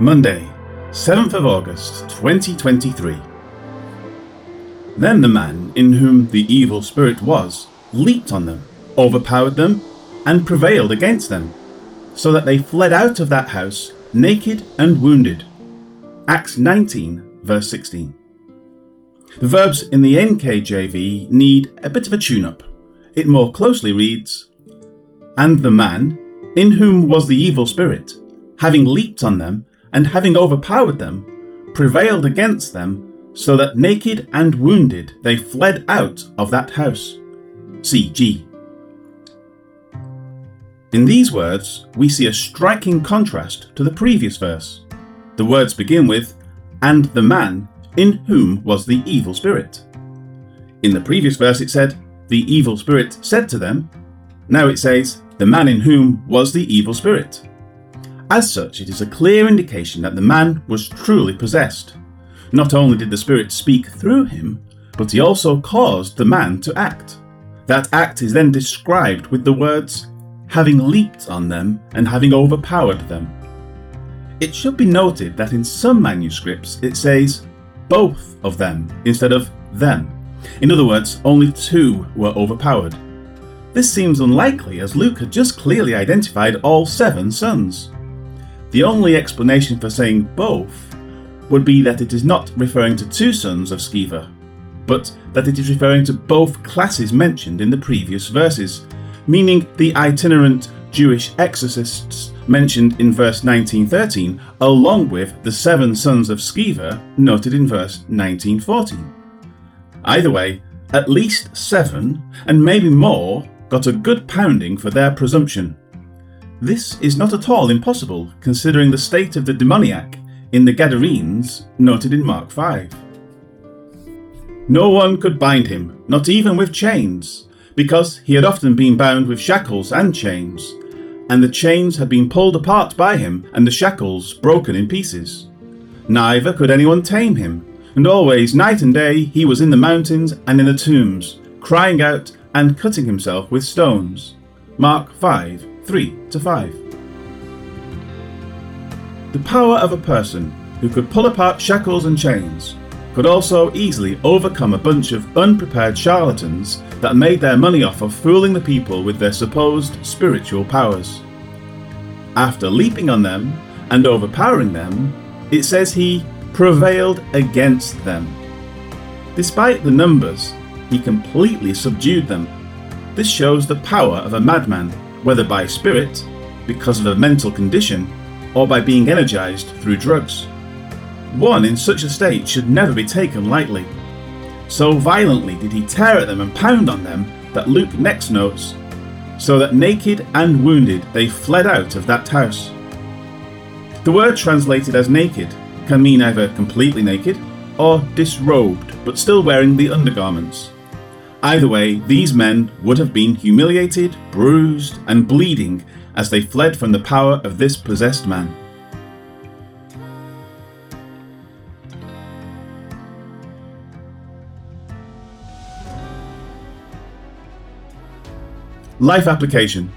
Monday, 7th of August 2023. Then the man in whom the evil spirit was leaped on them, overpowered them, and prevailed against them, so that they fled out of that house naked and wounded. Acts 19, verse 16. The verbs in the NKJV need a bit of a tune up. It more closely reads, And the man, in whom was the evil spirit, having leaped on them, and having overpowered them, prevailed against them, so that naked and wounded they fled out of that house. CG. In these words, we see a striking contrast to the previous verse. The words begin with, And the man in whom was the evil spirit. In the previous verse it said, The evil spirit said to them. Now it says, The man in whom was the evil spirit. As such, it is a clear indication that the man was truly possessed. Not only did the spirit speak through him, but he also caused the man to act. That act is then described with the words, having leaped on them and having overpowered them. It should be noted that in some manuscripts it says both of them instead of them. In other words, only two were overpowered. This seems unlikely as Luke had just clearly identified all seven sons. The only explanation for saying both would be that it is not referring to two sons of Sceva, but that it is referring to both classes mentioned in the previous verses, meaning the itinerant Jewish exorcists mentioned in verse 1913, along with the seven sons of Sceva noted in verse 1914. Either way, at least seven, and maybe more, got a good pounding for their presumption. This is not at all impossible, considering the state of the demoniac in the Gadarenes noted in Mark 5. No one could bind him, not even with chains, because he had often been bound with shackles and chains, and the chains had been pulled apart by him and the shackles broken in pieces. Neither could anyone tame him, and always, night and day, he was in the mountains and in the tombs, crying out and cutting himself with stones. Mark 5 3 to 5. The power of a person who could pull apart shackles and chains could also easily overcome a bunch of unprepared charlatans that made their money off of fooling the people with their supposed spiritual powers. After leaping on them and overpowering them, it says he prevailed against them. Despite the numbers, he completely subdued them. This shows the power of a madman, whether by spirit, because of a mental condition, or by being energized through drugs. One in such a state should never be taken lightly. So violently did he tear at them and pound on them that Luke next notes, so that naked and wounded they fled out of that house. The word translated as naked can mean either completely naked or disrobed, but still wearing the undergarments. Either way, these men would have been humiliated, bruised, and bleeding as they fled from the power of this possessed man. Life application.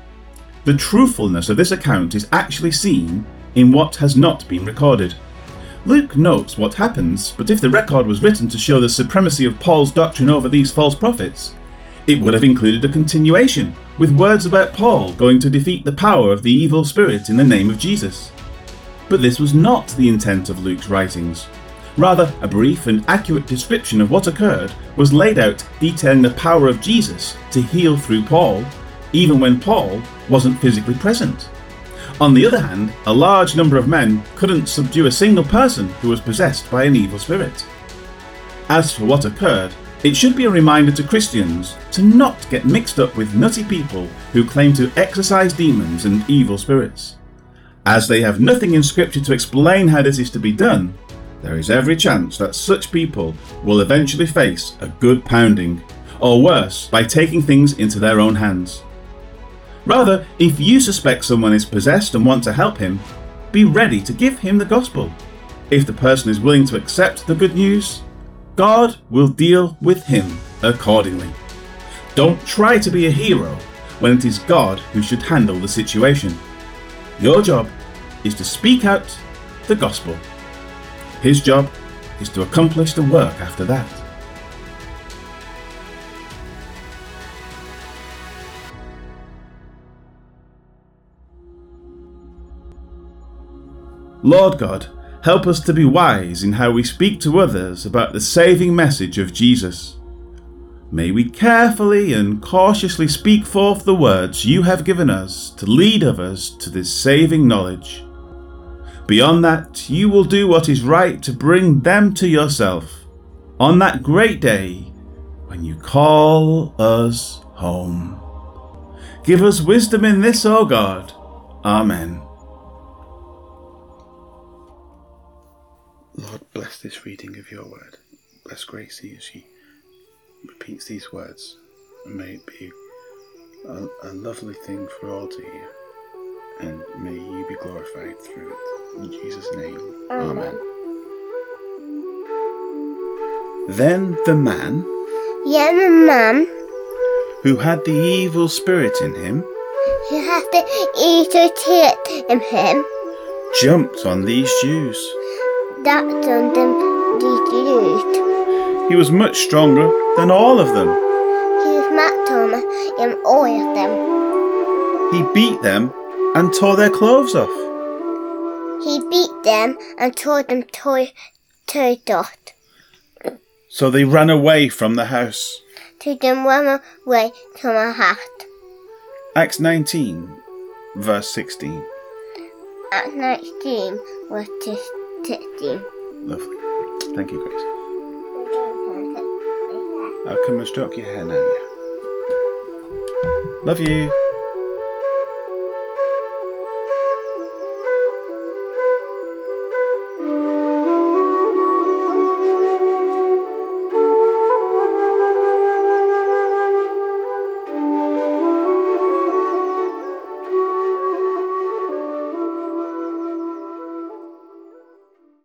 The truthfulness of this account is actually seen in what has not been recorded. Luke notes what happens, but if the record was written to show the supremacy of Paul's doctrine over these false prophets, it would have included a continuation, with words about Paul going to defeat the power of the evil spirit in the name of Jesus. But this was not the intent of Luke's writings. Rather, a brief and accurate description of what occurred was laid out detailing the power of Jesus to heal through Paul even when Paul wasn't physically present. On the other hand, a large number of men couldn't subdue a single person who was possessed by an evil spirit. As for what occurred, it should be a reminder to Christians to not get mixed up with nutty people who claim to exorcise demons and evil spirits. As they have nothing in Scripture to explain how this is to be done, there is every chance that such people will eventually face a good pounding, or worse, by taking things into their own hands. Rather, if you suspect someone is possessed and want to help him, be ready to give him the gospel. If the person is willing to accept the good news, God will deal with him accordingly. Don't try to be a hero when it is God who should handle the situation. Your job is to speak out, the gospel. His job is to accomplish the work after that. Lord God, help us to be wise in how we speak to others about the saving message of Jesus. May we carefully and cautiously speak forth the words you have given us to lead others to this saving knowledge. Beyond that, you will do what is right to bring them to yourself on that great day when you call us home. Give us wisdom in this, O God. Amen. Bless this reading of your word. Bless Gracie as she repeats these words, and may it be a, a lovely thing for all to hear, and may you be glorified through it. In Jesus' name, Amen. Then the man Yeah, the man who had the evil spirit in him who has the evil teeth in him jumped on these Jews stats on them reduced. He was much stronger than all of them. He was much in all of them. He beat them and tore their clothes off. He beat them and tore them to to dot. So they ran away from the house. To them ran away from a hat. Acts 19, verse 16. Acts 19, verse 16. Testing. Lovely. Thank you, Grace. I'll uh, come and stroke your hair now. Love you.